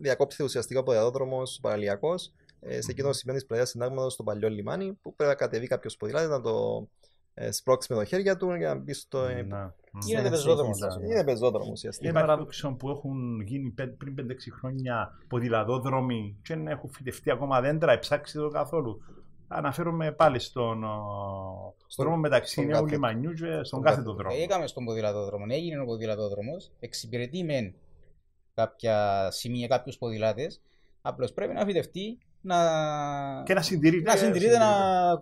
διακόψει ουσιαστικά ο ποδηλατόδρομος παραλιακός ε, σε εκείνο το σημείο της πλατείας συντάγματος στο παλιό λιμάνι, που πρέπει να κατεβεί κάποιος ποδηλάτη να το ε, σπρώξει με το χέρια του για να μπει στο. Ναι. Είναι πεζόδρομος. Είναι πεζόδρομος ουσιαστικά. Είναι παράδοξο που έχουν γίνει πέ- πριν 5-6 χρόνια ποδηλατόδρομοι και δεν έχουν φυτευτεί ακόμα δέντρα, εψάξει το καθόλου. Αναφέρομαι πάλι στον ο, Στον- δρόμο μεταξύ στον Νέου κάθετο. Λιμανιού και στον Στον κάθετο δρόμο. Έκαμε στον ποδηλατόδρομο, έγινε ο ποδηλατόδρομος, εξυπηρετεί μεν κάποια σημεία, κάποιους ποδηλάτες. Απλώς πρέπει να φυτευτεί, να, Και να συντηρείται. να συντηρείται, να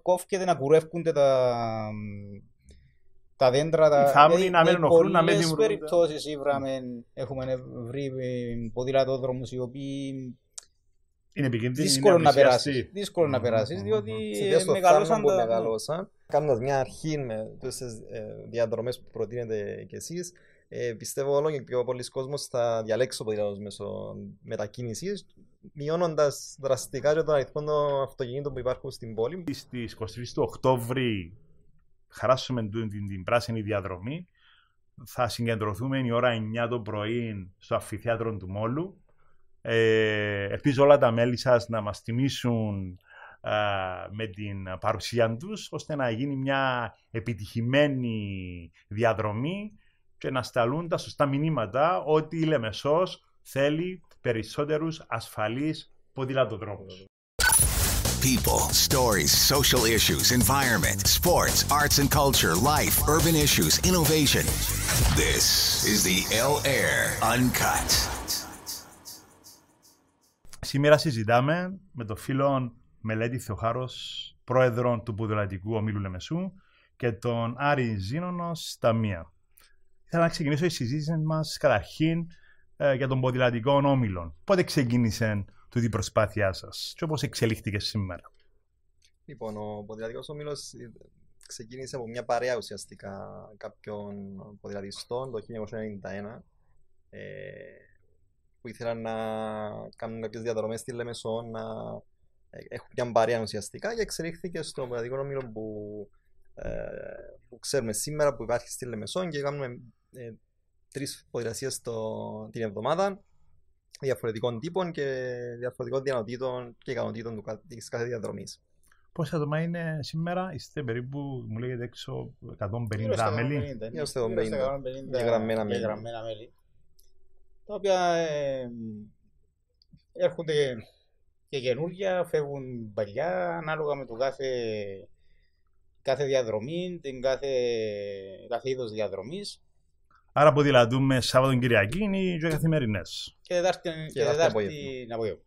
κόφκεται, να κουρεύκονται τα, τα δέντρα. Τα... Οι θάμνοι δηλαδή, να μην με ενοχλούν, να μην πολλές δημιουργούνται. περιπτώσεις ήβραμε, έχουμε βρει ε, ποδηλατόδρομους οι οποίοι Είναι επικίνδυνη. δύσκολο είναι να απλησιαστή. περάσεις, δύσκολο να Μμμ, περάσεις, μμμ, διότι μμμ. Εξαιτίας ε, των μεγαλώσαν θάρρων που τα... μεγαλώσαν. Κάνοντας μια αρχή με τις διαδρομές που προτείνετε κι εσείς, ε, πιστεύω όλο και πιο πολλοί κόσμος θα διαλέξει το ποδήλατος μέσω μετακίνησης, μειώνοντας δραστικά και τον αριθμό των αυτοκινήτων που υπάρχουν στην πόλη. Στις 23 του Οκτώβρη χαράσουμε την, την, την πράσινη διαδρομή. Θα συγκεντρωθούμε η ώρα 9 το πρωί στο αμφιθέατρο του Μόλου. Ε, ελπίζω όλα τα μέλη σας να μας τιμήσουν α, με την παρουσία τους, ώστε να γίνει μια επιτυχημένη διαδρομή και να σταλούν τα σωστά μηνύματα ότι η Λεμεσός θέλει περισσότερους ασφαλείς ποδηλατοδρόμους. People, stories, social issues, environment, sports, arts and culture, life, urban issues, innovation. This is the L Air Uncut. Σήμερα συζητάμε με τον φίλο Μελέτη Θεοχάρος, πρόεδρο του Ποδηλατικού Ομίλου Λεμεσού και τον Άρη Ζήνονο στα μία. Θέλω να ξεκινήσω η συζήτηση μας καταρχήν ε, για τον ποδηλατικό όμιλο. Πότε ξεκίνησε τούτη η προσπάθειά σας και όπως εξελίχθηκε σήμερα; Λοιπόν, ο ποδηλατικός όμιλος ε, ξεκίνησε από μια παρέα ουσιαστικά κάποιων ποδηλατιστών το 1991 ε, που ήθελαν να κάνουν κάποιες διαδρομές στη Λεμεσό, να ε, έχουν μια παρέα ουσιαστικά και εξελίχθηκε στο ποδηλατικό όμιλο που, ε, που ξέρουμε σήμερα που υπάρχει στη Λεμεσό και κάνουμε ε, τρεις ποδηλασίες το- την εβδομάδα διαφορετικών τύπων και διαφορετικών δυνατοτήτων και ικανοτήτων του κα- της κάθε διαδρομής. Πόσα άτομα είναι σήμερα, είστε περίπου, μου λέγεται έξω, 150 Γύρω στα μέλη. 150, Γύρω στα γύρω 150 στα 150 εγγραμμένα μέλη. εγγραμμένα μέλη. Τα οποία ε, έρχονται και καινούργια, φεύγουν παλιά, ανάλογα με το κάθε, κάθε διαδρομή, την κάθε, κάθε είδος διαδρομής. Άρα ποδηλατούμε Σάββατο Κυριακή ή και καθημερινές. Και Δετάρτη, και Δετάρτη Δετάρτη απόγευμα. απόγευμα.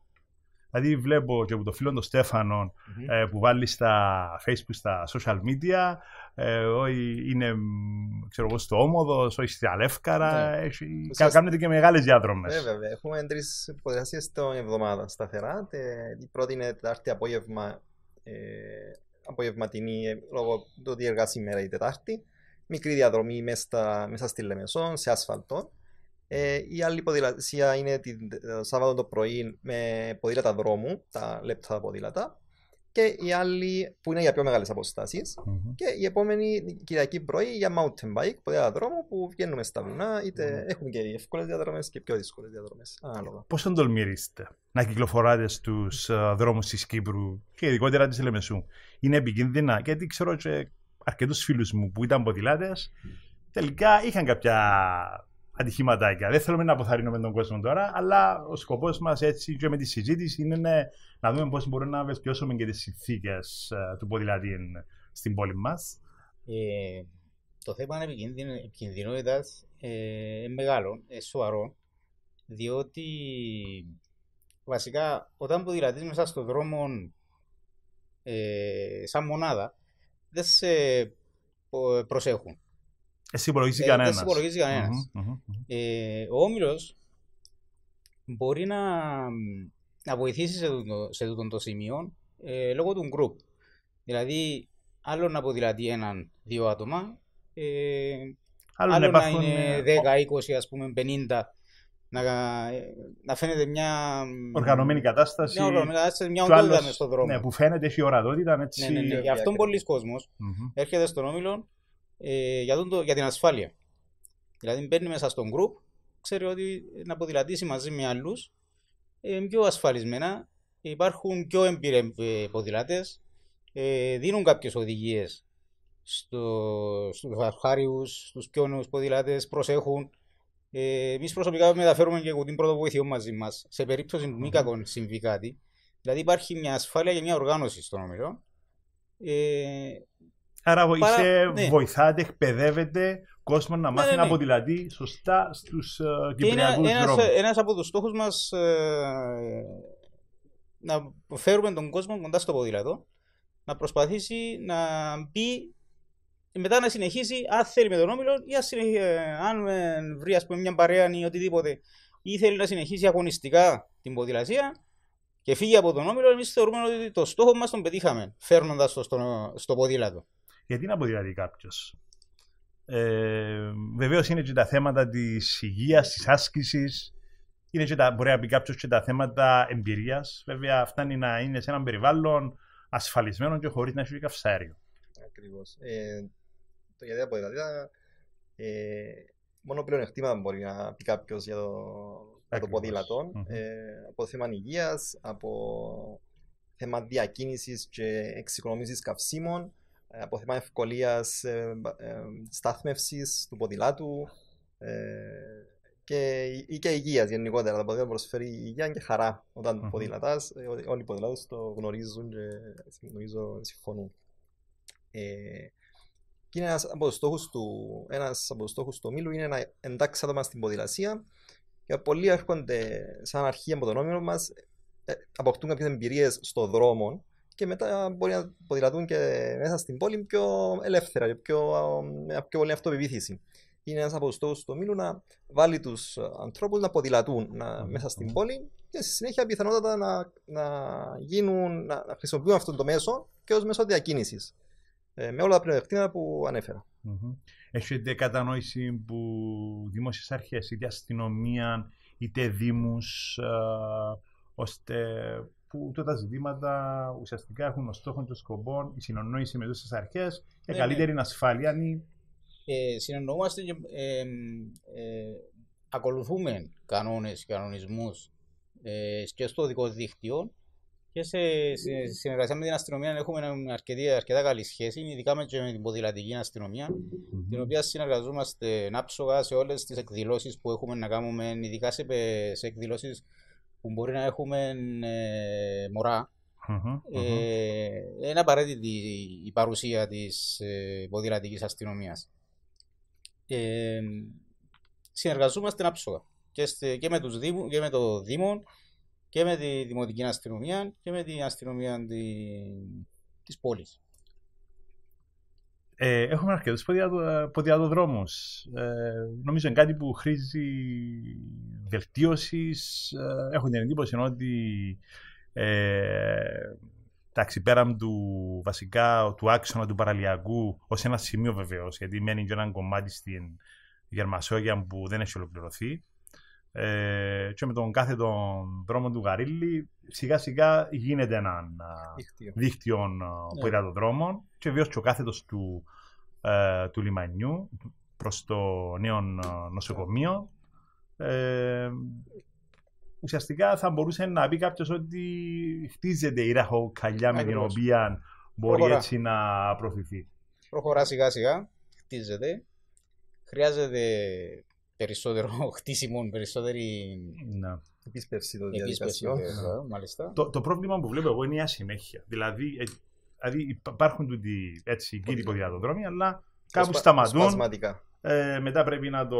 Δηλαδή βλέπω και από το φίλο τον Στέφανο ε, που βάλει στα facebook, στα social media, ε, όχι είναι μ, ξέρω εγώ, στο Όμοδος, όχι στη Αλεύκαρα, Ναι. έχει, Ουσιαστικά- κάνετε και μεγάλες διάδρομες. Ε, βέβαια. Έχουμε τρεις ποδηλασίε την εβδομάδα σταθερά. Τε- Η πρώτη είναι Τετάρτη απόγευμα, ε, απογευματινή, ε, λόγω του ότι εργά σήμερα η Τετάρτη. Μικρή διαδρομή μέσα, στα- μέσα στη Λεμεσό, σε ασφαλτό. Ε, η άλλη ποδηλασία είναι την το Σάββατο το πρωί με ποδήλατα δρόμου, τα λεπτά ποδήλατα. Και η άλλη που είναι για πιο μεγάλες αποστάσεις. Μμμ. Και η επόμενη Κυριακή πρωί για mountain bike, ποδήλατα δρόμου που βγαίνουμε στα βουνά, είτε έχουμε και εύκολες διαδρομές και πιο δύσκολες διαδρομές. Ανάλογα. Πώς τον τολμήριστε να κυκλοφοράτε στους ε, δρόμους της Κύπρου και ειδικότερα της Λεμεσού. Είναι επικίνδυνα; Γιατί ξέρω και αρκετούς φίλους μου που ήταν ποδηλάτες τελικά είχαν κάποια ατυχήματάκια. Δεν θέλουμε να αποθαρρύνουμε τον κόσμο τώρα, αλλά ο σκοπός μας έτσι και με τη συζήτηση είναι να- να δούμε πώς μπορούμε να βελτιώσουμε και τις συνθήκες ε, του ποδηλατή στην πόλη μας. Ε, το θέμα επικίνδυνο- επικινδυνότητας ε, είναι μεγάλο, είναι σοβαρό, διότι βασικά όταν ποδηλατείς μέσα στον δρόμο ε, σαν μονάδα, δεν σε πο- προσέχουν. Εσύ υπολογίζεις Ε, κανένας. Δεν σε υπολογίζει κανένας. Μμμ, μμμ, μμμ. Ε, ο Όμιλος μπορεί να, να βοηθήσει σε τούτο, σε τούτο το σημείο ε, λόγω του group. Δηλαδή, άλλο να ποδηλατεί έναν, δύο άτομα, ε, Άλλο άλλο να να υπάρχουν είναι ε, 10, 20, ας πούμε 50, να, να φαίνεται μια... οργανωμένη κατάσταση. Μια οργανωμένη κατάσταση, μια και ο οντότητα άλλος, μες στον δρόμο. Ναι, που φαίνεται έχει ορατότητα έτσι. Ναι, ναι, ναι. Γι' αυτόν πολλοί κόσμος Μμμ. έρχεται στον Όμιλο ε, για, τον το- για την ασφάλεια. Δηλαδή μπαίνει μέσα στον group, ξέρει ότι να ποδηλατήσει μαζί με άλλους ε, πιο ασφαλισμένα. Υπάρχουν πιο εμπειροί ε, ποδηλάτες. Ε, δίνουν κάποιες οδηγίες στο, στους αρχάριους, στους πιο νέους ποδηλάτες, προσέχουν. Ε, Εμείς προσωπικά μεταφέρουμε και την πρώτο βοηθειό μαζί μας σε περίπτωση που μη κακόν συμβεί κάτι. Δηλαδή υπάρχει μια ασφάλεια και μια οργάνωση στον όμιλο. Ε, Άρα βοηθέ, Παρά- ναι. βοηθάτε, εκπαιδεύετε κόσμο να μάθει ναι, να ναι. ποδηλατεί σωστά στους ε, και είναι κυπριακούς ένας, δρόμους. ένας από τους στόχους μας ε, να φέρουμε τον κόσμο κοντά στο ποδήλατο, να προσπαθήσει να μπει και μετά να συνεχίσει αν θέλει με τον όμιλο ή αν, συνεχ- ε, αν ε, βρει ας πούμε, μια παρέα ή οτιδήποτε ή θέλει να συνεχίσει αγωνιστικά την ποδηλασία και φύγει από τον όμιλο, εμείς θεωρούμε ότι το στόχο μας τον πετύχαμε φέρνοντας το στο, στο ποδήλατο. Γιατί να ποδηλατεί κάποιος; Ε, Βεβαίως είναι και τα θέματα της υγείας, της άσκησης. Είναι και τα, μπορεί να πει κάποιος και τα θέματα εμπειρίας. Βέβαια, φτάνει να είναι σε έναν περιβάλλον ασφαλισμένο και χωρίς να έχει και καυσαέριο. Ακριβώς. Ε, το γιατί από δηλαδή, ε, μόνο πλεονεκτήματα μπορεί να πει κάποιος για το, για το Ακριβώς. ποδήλατο. Μμμ. Ε, από θέμα υγείας, από θέμα διακίνησης και εξοικονομήση καυσίμων, ε, από θέμα ευκολίας ε, ε, στάθμευσης του ποδηλάτου. Ε, και, ή και υγεία γενικότερα. Το ποδήλατο προσφέρει υγεία και χαρά όταν Μμμ. ποδηλατάς. Ε, όλοι- Όλοι οι ποδηλάτες το γνωρίζουν και νομίζω συμφωνούν. Ε, και είναι ένας από τους στόχους του, ένας από τους στόχους του ομίλου είναι να εντάξει άτομα στην ποδηλασία και πολλοί έρχονται σαν αρχή από τον όμιλο μας ε, αποκτούν κάποιες εμπειρίες στο δρόμο και μετά μπορεί να ποδηλατούν και μέσα στην πόλη πιο ελεύθερα και πιο, με μια πιο πολύ αυτοπεποίθηση. Είναι ένας από τους στόχους του ομίλου να βάλει τους ανθρώπους να ποδηλατούν να, Μμμ. μέσα στην πόλη και στη συνέχεια πιθανότατα να, να, γίνουν, να, να χρησιμοποιούν αυτό το μέσο και ως μέσο διακίνησης. Ε, με όλα τα πλεονεκτήματα που ανέφερα. Μμμ. Έχετε κατανόηση που δημόσιες αρχές, είτε αστυνομία, είτε δήμους, ε, ώστε που τότε τα ζητήματα ουσιαστικά έχουν ως στόχο και σκοπό η συνονόηση με τις αρχές και Ναι, καλύτερη ασφάλεια. Είναι ε, συνεννοούμαστε και ε, ε, ακολουθούμε κανόνες και κανονισμούς ε, και στο δικό δίκτυο και σε, σε συνεργασία με την αστυνομία έχουμε αρκετή, αρκετά καλή σχέση, ειδικά με, και με την ποδηλατική αστυνομία, την οποία συνεργαζόμαστε άψογα σε όλες τις εκδηλώσεις που έχουμε να κάνουμε, ειδικά σε, πε- σε εκδηλώσεις που μπορεί να έχουμε ε, μωρά, Μμμ, μμμ. ε, είναι απαραίτητη η παρουσία της ε, ποδηλατικής αστυνομίας. Ε, συνεργαζόμαστε άψογα και, στε- και, με τους Δήμου, και με το Δήμο και με τη Δημοτική Αστυνομία και με την αστυνομία τη, της πόλης. Ε, έχουμε αρκετούς ποδηλατο- ποδηλατοδρόμους. Ε, νομίζω είναι κάτι που χρήζει βελτίωσης. Ε, έχω την εντύπωση ότι ε, εντάξει, πέραν του βασικά του άξονα του παραλιακού, ως ένα σημείο βεβαίως, γιατί μένει και ένα κομμάτι στην Γερμασόγια που δεν έχει ολοκληρωθεί. Ε, και με τον κάθε τον δρόμο του Γαρίλη σιγά σιγά γίνεται ένα α, Δίκτυο. δίκτυων Ναι. ποδηλατοδρόμων και βεβαίω και ο κάθετος του, ε, του λιμανιού προς το νέο ε, νοσοκομείο. Ε, ουσιαστικά θα μπορούσε να πει κάποιος ότι χτίζεται η ραχοκαλιά με την Ακριβώς. οποία μπορεί Προχωρά. έτσι να προωθηθεί. Προχωρά σιγά σιγά, χτίζεται. Χρειάζεται περισσότερο χτίσιμο, περισσότερη Ναι. Επίσπευση των επίσπευση. διαδικασιών. ε, Μάλιστα. Το, το πρόβλημα που βλέπω εγώ είναι η ασυνέχεια. Δηλαδή, ε, δηλαδή υπά- υπάρχουν τούτοι έτσι κύριοι ποδηλατοδρόμοι, αλλά κάπου Σπα- σταματούν. Σπασματικά. Ε, μετά πρέπει να, το,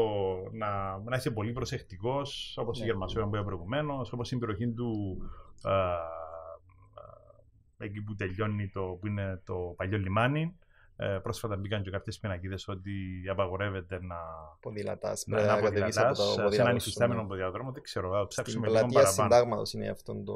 να, να είσαι πολύ προσεκτικός, όπως η Ναι. Γερμανία που είπα προηγουμένως, όπως η περιοχή του. ε, ε, εκεί που τελειώνει το, που είναι το παλιό λιμάνι. Ε, πρόσφατα μπήκαν και κάποιες πινακίδες ότι απαγορεύεται να, Ποδηλατάς. να, Πρέπει να να κατεβείς ποδηλατάς από το σε έναν ποδήλατο σου, υφιστάμενο ναι. ποδηλατόδρομο. Δεν ξέρω, θα Στην ψάξουμε λίγο πλατεία παραπάνω. συντάγματος είναι αυτόν το...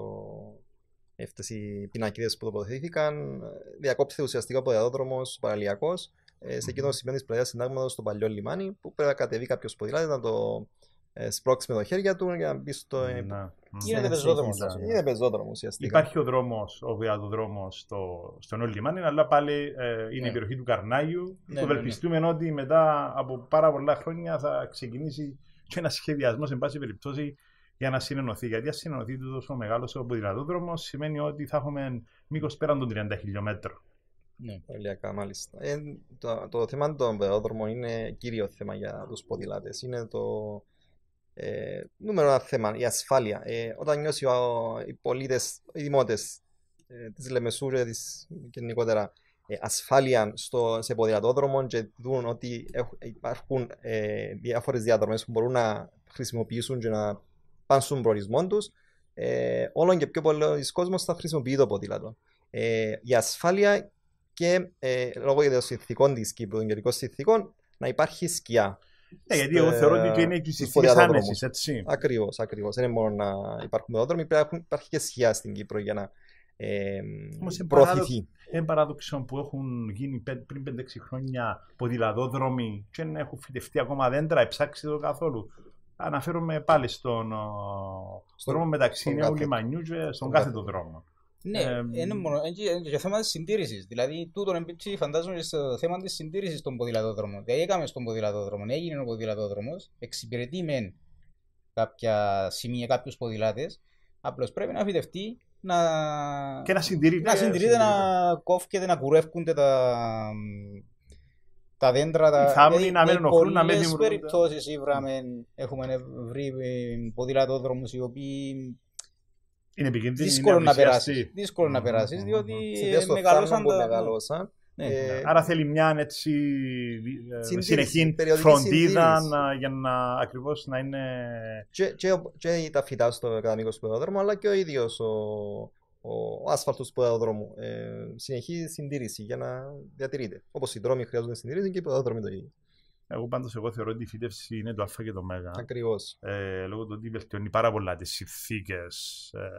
Αυτές οι πινακίδες που τοποθετήθηκαν. Διακόψεται ουσιαστικά ο ποδηλατόδρομος παραλιακός ε, σε εκείνο το σημείο της πλατείας συντάγματος στο παλιό λιμάνι που πρέπει να κατεβεί κάποιος ποδηλάτης να το ε, σπρώξει με τα χέρια του για να μπει στο... Ναι, ναι. Γίνεται σε- πεζόδρομος, σε- ας πούμε. Είναι πεζόδρομο ουσιαστικά. Υπάρχει ο δρόμος, ο βιαδοδρόμο στο, στο νέο λιμάνι, αλλά πάλι ε, είναι Ναι. η περιοχή του Καρνάγιου. Ναι, που ναι, ναι. ευελπιστούμε ότι μετά από πάρα πολλά χρόνια θα ξεκινήσει και ένα σχεδιασμός, εν πάση περιπτώσει, για να συνενωθεί. Γιατί αν συνενωθεί τόσο μεγάλο ο ποδηλατόδρομο, σημαίνει ότι θα έχουμε μήκος πέραν των 30 χιλιόμετρων. Ναι. Ολιακά, μάλιστα. Ε, το, το θέμα των πεδόδρομων είναι κύριο θέμα για τους ποδηλάτες. Είναι το ε, νούμερο ένα θέμα, η ασφάλεια. Ε, όταν νιώσει ο, οι πολίτες, οι δημότες ε, της Λεμεσού και της γενικότερα ε, ασφάλεια στο, σε ποδηλατόδρομο και δουν ότι έχ- υπάρχουν ε, διάφορες διαδρομές που μπορούν να χρησιμοποιήσουν και να πάνε στον προορισμό τους, ε, όλο και πιο πολλοί κόσμος θα χρησιμοποιεί το ποδήλατο. Ε, η ασφάλεια και ε, λόγω των συνθηκών της Κύπρου, των καιρικών συνθηκών, να υπάρχει σκιά. Ναι, γιατί εγώ θεωρώ ότι και είναι και οι στους συνθήκες ποδηλατόδρομους. άνεσης, έτσι. Ακριβώς, ακριβώς. Δεν είναι μόνο να υπάρχουν ποδηλατόδρομοι, πρέπει να έχουν- υπάρχει και σκιά στην Κύπρο για να ε, Όμως είναι προωθηθεί. Είναι παράδοξο που έχουν γίνει πέ- πριν 5-6 χρόνια ποδηλατόδρομοι και δεν έχουν φυτευτεί ακόμα δέντρα, εψάξει το καθόλου. Αναφέρομαι πάλι στον ο, Στον- δρόμο μεταξύ στον Νέου κάθετο. Λιμανιού και στον Στον κάθετο κάθετο. δρόμο. Ναι, Ε, είναι μόνο είναι και- είναι και θέμα της συντήρησης. Δηλαδή, τούτο εμπίπτει, φαντάζομαι, και στο θέμα της συντήρησης των ποδηλατόδρομων. Δηλαδή, έκαμε στον ποδηλατόδρομο, έγινε ο ποδηλατόδρομος, εξυπηρετεί μεν κάποια σημεία, κάποιους ποδηλάτες, απλώς πρέπει να φυτευτεί να, Και να συντηρείται. να συντηρείται, να κόφκεται, να κουρεύκονται τα, τα δέντρα. Τα... Οι θάμνοι δηλαδή, να μην με ενοχλούν, να μην πολλές δημιουργούνται. περιπτώσεις ήβραμε, έχουμε βρει ε, ποδηλατόδρομους οι οποίοι Είναι επικίνδυνη. δύσκολο είναι να απλησιαστή. περάσεις. Δύσκολο να Μμμ, περάσεις, μμμ, διότι μμμ. Εξαιτίας των μεγαλώσαν θάμνων που τα. μεγαλώσαν. Ναι. ε, Άρα θέλει μια έτσι ε, Συντήρηση, συνεχή περιοδική φροντίδα συντήρηση. να- για να ακριβώς να είναι και, και, ο- και τα φυτά στο ακαδημικό του ποδηλατόδρομου, αλλά και ο ίδιος ο, ο άσφαλτος του ποδηλατόδρομου. Ε, συνεχή συντήρηση για να διατηρείται. Όπως οι δρόμοι χρειάζονται συντήρηση και οι ποδηλατόδρομοι το ίδιο. Εγώ πάντως εγώ θεωρώ ότι η φύτευση είναι το α και το μέγα. Ακριβώς. ε, λόγω του ότι βελτιώνει πάρα πολλά τις συνθήκες ε,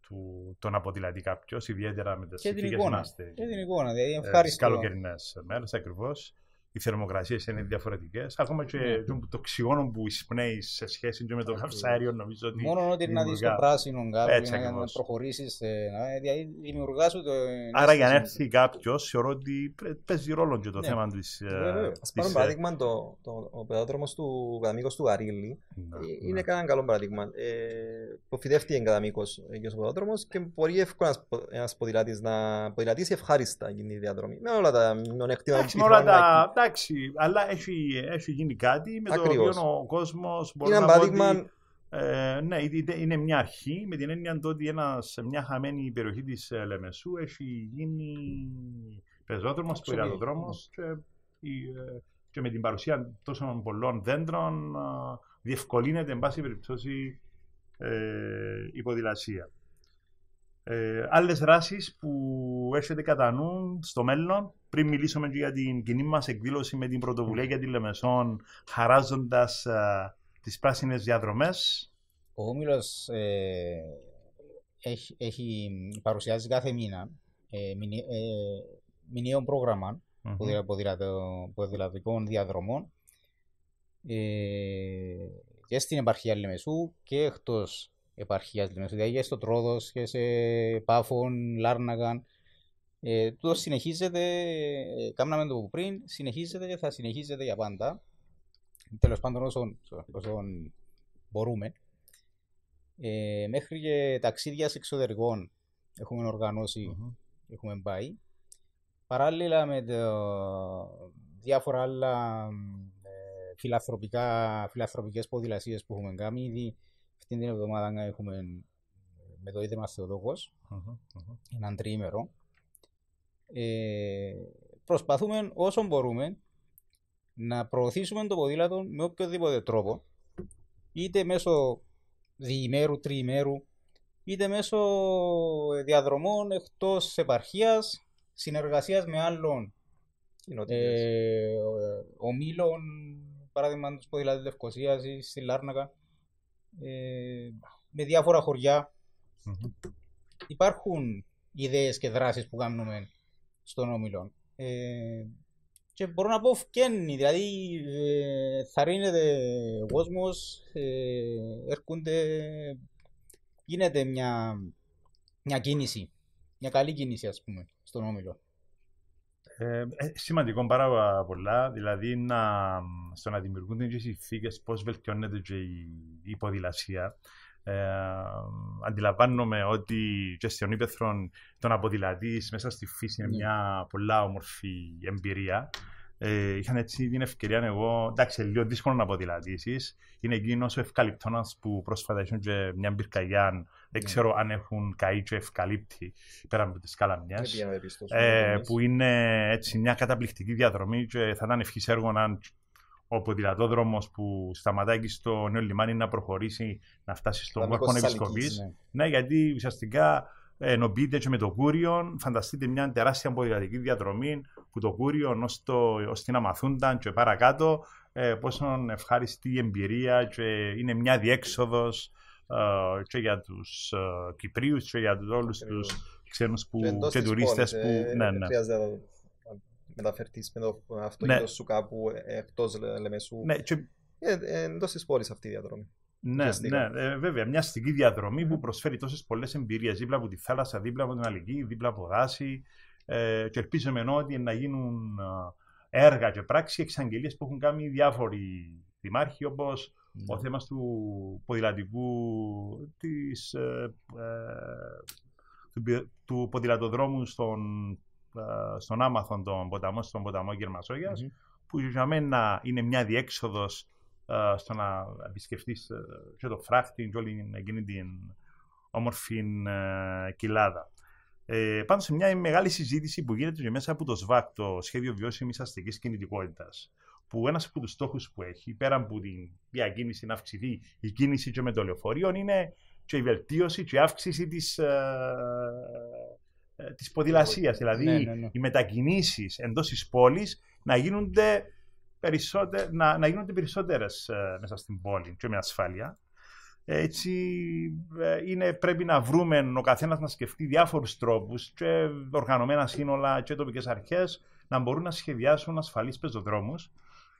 του, το να ποδηλατεί κάποιος, ιδιαίτερα με τις Και την συνθήκες εικόνα. είμαστε. Και την εικόνα. Δηλαδή, ε, τις ευχάριστο. καλοκαιρινές μέρες ακριβώς. Οι θερμοκρασίες είναι διαφορετικές. Ακόμα και Ναι. το, το οξυγόνο που εισπνέει σε σχέση και με το Ακριβώς. καυσαέριο νομίζω ότι Μόνο ότι να δεις το δημιουργά. πράσινο κάπου Έτσι να, να ακριβώς. προχωρήσεις. ε, να- Δηλαδή, δημιουργάς σου το. Άρα για να αίσθηση. έρθει κάποιος, θεωρώ ότι πρέ- παίζει ρόλο και το Ναι. θέμα της... ε, Βέβαια. Α της, πάρουμε ε, παράδειγμα το, το, ο πεδόδρομο του ακαδημικό του Αρίλη. ναι, Ε, ναι. Είναι ένα καλό παράδειγμα. Ε, που φυτεύτηκε κατά μήκο εκεί ο ποδόδρομο και μπορεί εύκολα ένας ποδηλάτης να ποδηλατήσει ευχάριστα εκείνη τη διαδρομή. Με όλα τα μειονεκτήματα Εντάξει, που με όλα πιθανόν να τα... Εντάξει, αλλά έχει, έχει γίνει κάτι με Ακριβώς. το οποίο ο κόσμος μπορεί Είναι να ένα πω ότι παράδειγμα Ε, ναι, είτε- είναι μια αρχή με την έννοια το ότι ένας, σε μια χαμένη περιοχή της ε, Λεμεσού έχει γίνει πεζόδρομος, Αξιοποιεί. ποδηλατοδρόμος και, η, ε, και με την παρουσία τόσων πολλών δέντρων ε, διευκολύνεται εν πάση περιπτώσει ε, η ποδηλασία. Ε, άλλες δράσεις που έχετε κατά νου στο μέλλον πριν μιλήσουμε και για την κοινή μας εκδήλωση με την πρωτοβουλία για τη Λεμεσόν χαράζοντας ε, τις πράσινες διαδρομές. Ο Όμιλος ε, έχει, έχει, παρουσιάζει κάθε μήνα ε, μηνυ, ε, μηνιαίο πρόγραμμα Μμμ. ποδηλα- ποδηλατο- ποδηλατικών διαδρομών ε, και στην επαρχία Λεμεσού και εκτός επαρχίας Λεμεσού, δηλαδή και στο Τρόδος και σε Πάφων, Λάρναγαν. Ε, τούτο συνεχίζεται, ε, κάμναμε το πριν, συνεχίζεται και θα συνεχίζεται για πάντα. Τέλος πάντων όσον, όσον μπορούμε. Ε, μέχρι και ταξίδια σε εξωτερικών έχουμε οργανώσει Μμμ. έχουμε πάει. Παράλληλα με το διάφορα άλλα ε, φιλαθροπικά, φιλαθροπικές ποδηλασίες που έχουμε κάνει. Ήδη αυτήν την εβδομάδα έχουμε ε, με το Ίδρυμα Θεοτόκος, Μμμ. Μμμ. έναν τριήμερο. Ε, προσπαθούμε όσο μπορούμε να προωθήσουμε το ποδήλατο με οποιοδήποτε τρόπο, είτε μέσω διημέρου, τριημέρου, είτε μέσω διαδρομών εκτός επαρχίας, συνεργασίας με άλλων κοινότητες. ε, ομίλων, παράδειγμα τους ποδηλάτου Λευκοσίας ή στη Λάρνακα, ε, με διάφορα χωριά. Μμμ. Υπάρχουν ιδέες και δράσεις που κάνουμε στον όμιλο. Ε, και μπορώ να πω φκένει, δηλαδή ε, θα ρίνεται ο κόσμος, ε, έρχονται, γίνεται μια, μια κίνηση, μια καλή κίνηση ας πούμε στον όμιλο. Ε, ε, σημαντικό πάρα πολλά, δηλαδή να, στο να δημιουργούνται και οι συνθήκες πώς βελτιώνεται και η, η ποδηλασία. Ε, αντιλαμβάνομαι ότι και στον ύπεθρο το να ποδηλατείς μέσα στη φύση είναι Ναι. μια πολλά όμορφη εμπειρία. Ε, είχαν έτσι την ευκαιρία εγώ, εντάξει, λίγο δύσκολο να ποδηλατήσει. Είναι εκείνος ο ευκαλυπτόνα που πρόσφατα έχουν και μια πυρκαγιά. Δεν Ναι. ξέρω αν έχουν καεί και ευκαλύπτει πέρα από τις καλαμιές. Δεν πήγαμε πιστός. Ε, που είναι έτσι μια καταπληκτική διαδρομή και θα ήταν ευχής έργο αν ο ποδηλατόδρομος που σταματάει εκεί στο νέο λιμάνι να προχωρήσει να φτάσει στον Δαμικός κόρπο της επισκοπής. Αλικής, Ναι. Ναι, γιατί ουσιαστικά ε, ενοποιείται και με το Κούριο. Φανταστείτε μια τεράστια ποδηλατική διαδρομή που το Κούριο ως, το, ως την Αμαθούνταν και παρακάτω ε, πόσο ευχάριστη εμπειρία και είναι μια διέξοδος ε, και για τους ε, Κυπρίους και για τους, όλους Ακριβώς. τους ξένους που, Και εντός και της τουρίστες πόλης, που... ε, ναι, δεν ναι. χρειάζεται να μεταφερθείς με το αυτοκίνητο σου κάπου εκτός Λε- Λεμεσού. Ναι, και Ε, ε, εντός της πόλης αυτή η διαδρομή. Ναι, ουσιαστικά. ναι ε, βέβαια. Μια αστική διαδρομή που προσφέρει τόσες πολλές εμπειρίες δίπλα από τη θάλασσα, δίπλα από την Αλική, δίπλα από δάση. Ε, και ελπίζουμε ενώ ότι να γίνουν ε, έργα και πράξει εξαγγελίες που έχουν κάνει διάφοροι δημάρχοι, όπως Ναι. ο θέμας του ποδηλατικού, της, ε, ε, του, πι- του ποδηλατοδρόμου στον, ε, στον Άμαθον των ποταμών, στον ποταμό Γερμασόγειας, Μμμ. που για μένα είναι μια διέξοδος ε, στο να επισκεφτείς ε, και το φράχτη και όλη εκείνη την όμορφη ε, κοιλάδα. Ε, πάνω σε μια μεγάλη συζήτηση που γίνεται και μέσα από το ΣΒΑΚ, το Σχέδιο Βιώσιμης Αστικής Κινητικότητας, που ένας από τους στόχους που έχει, πέρα από την διακίνηση να αυξηθεί η κίνηση και με το λεωφορείο, είναι και η βελτίωση και η αύξηση της, ε, ε, της ποδηλασίας. Δηλαδή, Ναι, ναι, ναι. οι μετακινήσεις εντός της πόλης να γίνονται, περισσότε, να, να γίνονται περισσότερες ε, μέσα στην πόλη και με ασφάλεια. Έτσι ε, είναι, πρέπει να βρούμε ο καθένας να σκεφτεί διάφορους τρόπους και οργανωμένα σύνολα και τοπικές αρχές να μπορούν να σχεδιάσουν ασφαλείς πεζοδρόμους.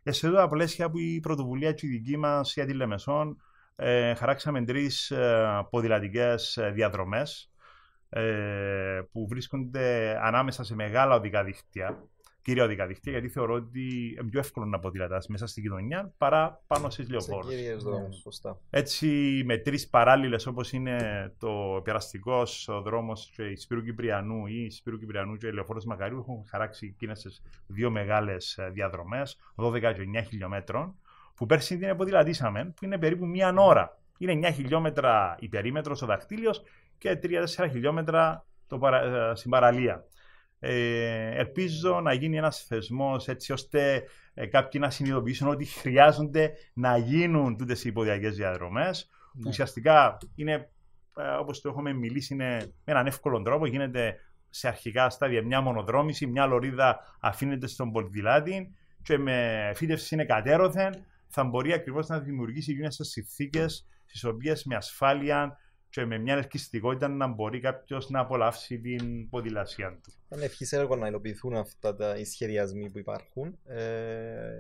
Και σε εδώ τα πλαίσια που η πρωτοβουλία και η δική μας για τη Λεμεσόν ε, χαράξαμε τρεις ε, ποδηλατικές ε, διαδρομές ε, που βρίσκονται ανάμεσα σε μεγάλα οδικά δίκτυα, κύρια οδικά δίκτυα, γιατί θεωρώ ότι είναι πιο εύκολο να ποδηλατάς μέσα στην κοινωνία παρά πάνω στις Σε λεωφόρους. κύριες Ναι. δρόμους, σωστά. Έτσι, με τρεις παράλληλες όπως είναι το περαστικός δρόμος και η Σπύρου Κυπριανού ή η Σπύρου Κυπριανού και η Λεωφόρος Μακαρίου έχουν χαράξει εκείνες τις δύο μεγάλες ε, διαδρομές, 12 και 9 χιλιόμετρων, που πέρσι την ποδηλατήσαμε, που είναι περίπου μία ώρα. Είναι 9 χιλιόμετρα η περίμετρος ο δαχτύλιος και 3-4 χιλιόμετρα το παρα, ε, στην παραλία. Ε, ελπίζω να γίνει ένας θεσμός έτσι ώστε ε, κάποιοι να συνειδητοποιήσουν ότι χρειάζονται να γίνουν τούτες οι υποδιακές διαδρομές. που Ναι. Ουσιαστικά είναι, ε, όπως το έχουμε μιλήσει, είναι με έναν εύκολο τρόπο. Γίνεται σε αρχικά στάδια μια μονοδρόμηση, μια λωρίδα αφήνεται στον ποδηλάτη και με φύτευση είναι κατέρωθεν θα μπορεί ακριβώς να δημιουργήσει εκείνες τις συνθήκες στις οποίες με ασφάλεια και με μια ελκυστικότητα να μπορεί κάποιος να απολαύσει την ποδηλασία του. Είναι ευχής έργο να υλοποιηθούν αυτά τα οι σχεδιασμοί που υπάρχουν. Ε,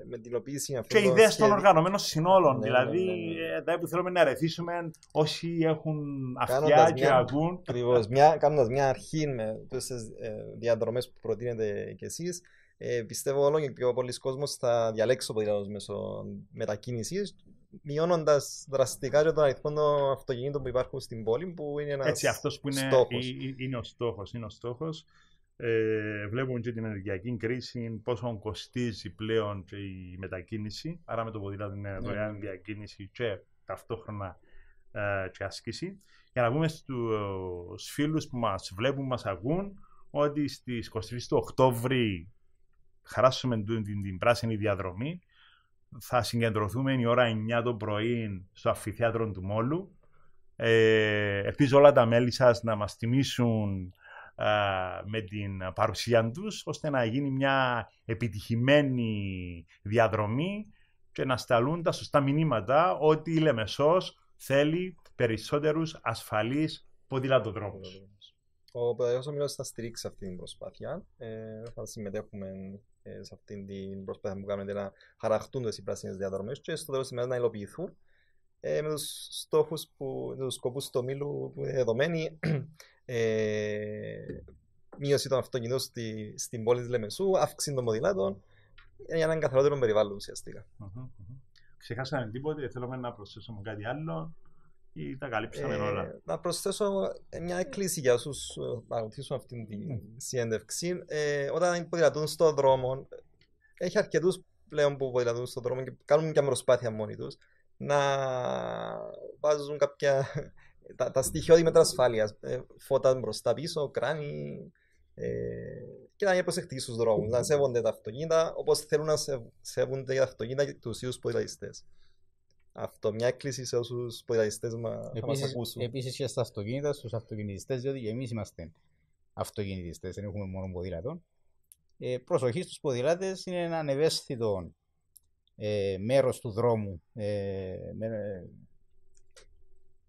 με την υλοποίηση αυτών Και των ιδέες των σχεδι- οργανωμένων συνόλων. Ναι, δηλαδή, ναι, ναι, ναι. ε, τα που θέλουμε να ρεθίσουμε όσοι έχουν αυτιά Κάνοντας και μια- ακούν. Ακριβώς. Μια, κάνοντας μια αρχή με τις ε, διαδρομές που προτείνετε κι εσείς, ε, πιστεύω όλο και πιο πολλοί κόσμος θα διαλέξει το ποδήλατο μέσω μετακίνησης, μειώνοντας δραστικά και τον αριθμό των αυτοκινήτων που υπάρχουν στην πόλη, που είναι ένας Έτσι, αυτός που είναι, στόχος. ε, ε, είναι ο στόχος. Είναι ο στόχος. Ε, βλέπουμε και την ενεργειακή κρίση, πόσο κοστίζει πλέον και η μετακίνηση. Άρα με το ποδήλατο είναι δωρεάν διακίνηση και ταυτόχρονα ε, και άσκηση. Για να πούμε στους φίλους που μας βλέπουν, μας ακούν, ότι στις 23 του Οκτώβρη χαράσουμε την, την, την πράσινη διαδρομή. Θα συγκεντρωθούμε η ώρα 9 το πρωί στο αμφιθέατρο του Μόλου. Ε, ελπίζω όλα τα μέλη σας να μας τιμήσουν α, με την παρουσία τους, ώστε να γίνει μια επιτυχημένη διαδρομή και να σταλούν τα σωστά μηνύματα ότι η Λεμεσός θέλει περισσότερους ασφαλείς ποδηλατοδρόμους. Ο Παιδαγός Ομιλός θα στηρίξει αυτή την προσπάθεια. Ε, θα συμμετέχουμε ε, σε αυτή την προσπάθεια που κάνετε να χαραχτούν τις οι πράσινες διαδρομές και στο τέλος της ημέρας να υλοποιηθούν ε, με τους στόχους που, με τους σκοπούς του ομίλου που είναι δεδομένοι ε, μείωση των αυτοκινήτων στη, στην πόλη της Λεμεσού, αύξηση των ποδηλάτων ε, για έναν καθαρότερο περιβάλλον ουσιαστικά. Μμμ, μμμ. Ξεχάσαμε τίποτε, θέλουμε να προσθέσουμε κάτι άλλο. Ή τα καλύψαμε Ε, όλα. να προσθέσω μια έκκληση για όσους ε, παρακολουθήσουν αυτήν τη Ναι. συνέντευξη. Ε, όταν ποδηλατούν στον δρόμο, έχει αρκετούς πλέον που ποδηλατούν στον δρόμο και κάνουν μια προσπάθεια μόνοι τους να βάζουν κάποια τα, τα στοιχειώδη μέτρα ασφάλειας. Ε, φώτα μπροστά πίσω, κράνη ε, και να είναι προσεκτικοί στους δρόμους, να σέβονται τα αυτοκίνητα όπως θέλουν να σεβ- σέβονται τα αυτοκίνητα και τους ίδιους ποδηλατιστές. Αυτό, μια έκκληση σε όσους ποδηλατιστές μα, θα μας Επίσης, ακούσουν. επίσης και στα αυτοκίνητα, στους αυτοκινητιστές, διότι και εμείς είμαστε αυτοκινητιστές, δεν έχουμε μόνο ποδήλατο. Ε, προσοχή στους ποδηλάτες είναι ένα ευαίσθητο ε, μέρος του δρόμου ε, με,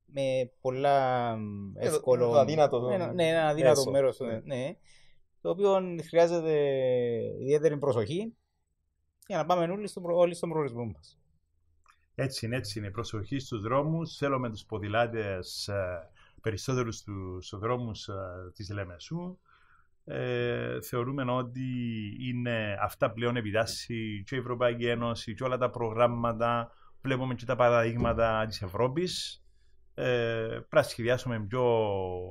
με πολλά μ, Ε, το- εύκολο... το αδύνατο Ναι, ναι, ένα αδύνατο μέσο. μέρος, Ναι. ναι, το οποίο χρειάζεται ιδιαίτερη προσοχή για να πάμε όλοι στον, προ- όλοι στον προορισμό μας. Έτσι είναι, έτσι είναι. Προσοχή στους δρόμους. Θέλουμε τους ποδηλάτες ε, περισσότερους στους δρόμους ε, της Λεμεσού. Ε, θεωρούμε ότι είναι αυτά πλέον επιτάσσει και η Ευρωπαϊκή Ένωση και όλα τα προγράμματα. Βλέπουμε και τα παραδείγματα της Ευρώπης. Ε, πρέπει να σχεδιάσουμε πιο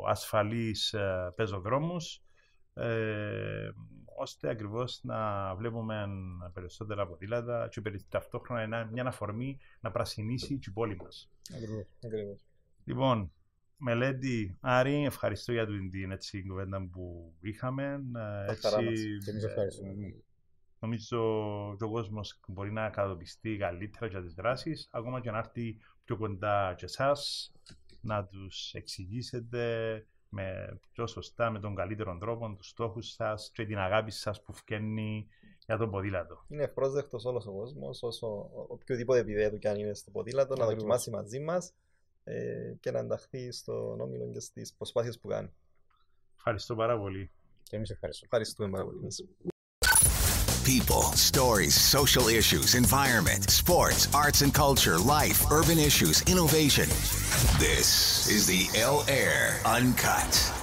ασφαλείς ε, πεζοδρόμους ε, ώστε ακριβώς να βλέπουμε περισσότερα ποδήλατα και περι- ταυτόχρονα ένα- μια αφορμή να πρασινίσει και η πόλη μας. Ακριβώς. Λοιπόν, μελέτη Άρη, ευχαριστώ για την, την έτσι, κουβέντα που είχαμε. Ε, Έτσι, χαρά μας. Και εμείς ευχαριστούμε. νομίζω και ο κόσμος μπορεί να κατοπιστεί καλύτερα για τις δράσεις, ακόμα και να έρθει πιο κοντά και εσάς, να τους εξηγήσετε με πιο σωστά, με τον καλύτερο τρόπο, τους στόχους σας και την αγάπη σας που φκένει για τον ποδήλατο. Είναι ευπρόσδεκτος όλος ο κόσμος, όσο ο- οποιοδήποτε επιδέα του κι αν είναι στο ποδήλατο, να Ακριβώς. δοκιμάσει μαζί μας ε, και να ενταχθεί στον όμιλο και στις προσπάθειες που κάνει. Ευχαριστώ πάρα πολύ. Και εμείς ευχαριστούμε. Ευχαριστούμε πάρα πολύ. people, stories, social issues, environment, sports, arts and culture, life, urban issues, innovation. This is the L Air Uncut.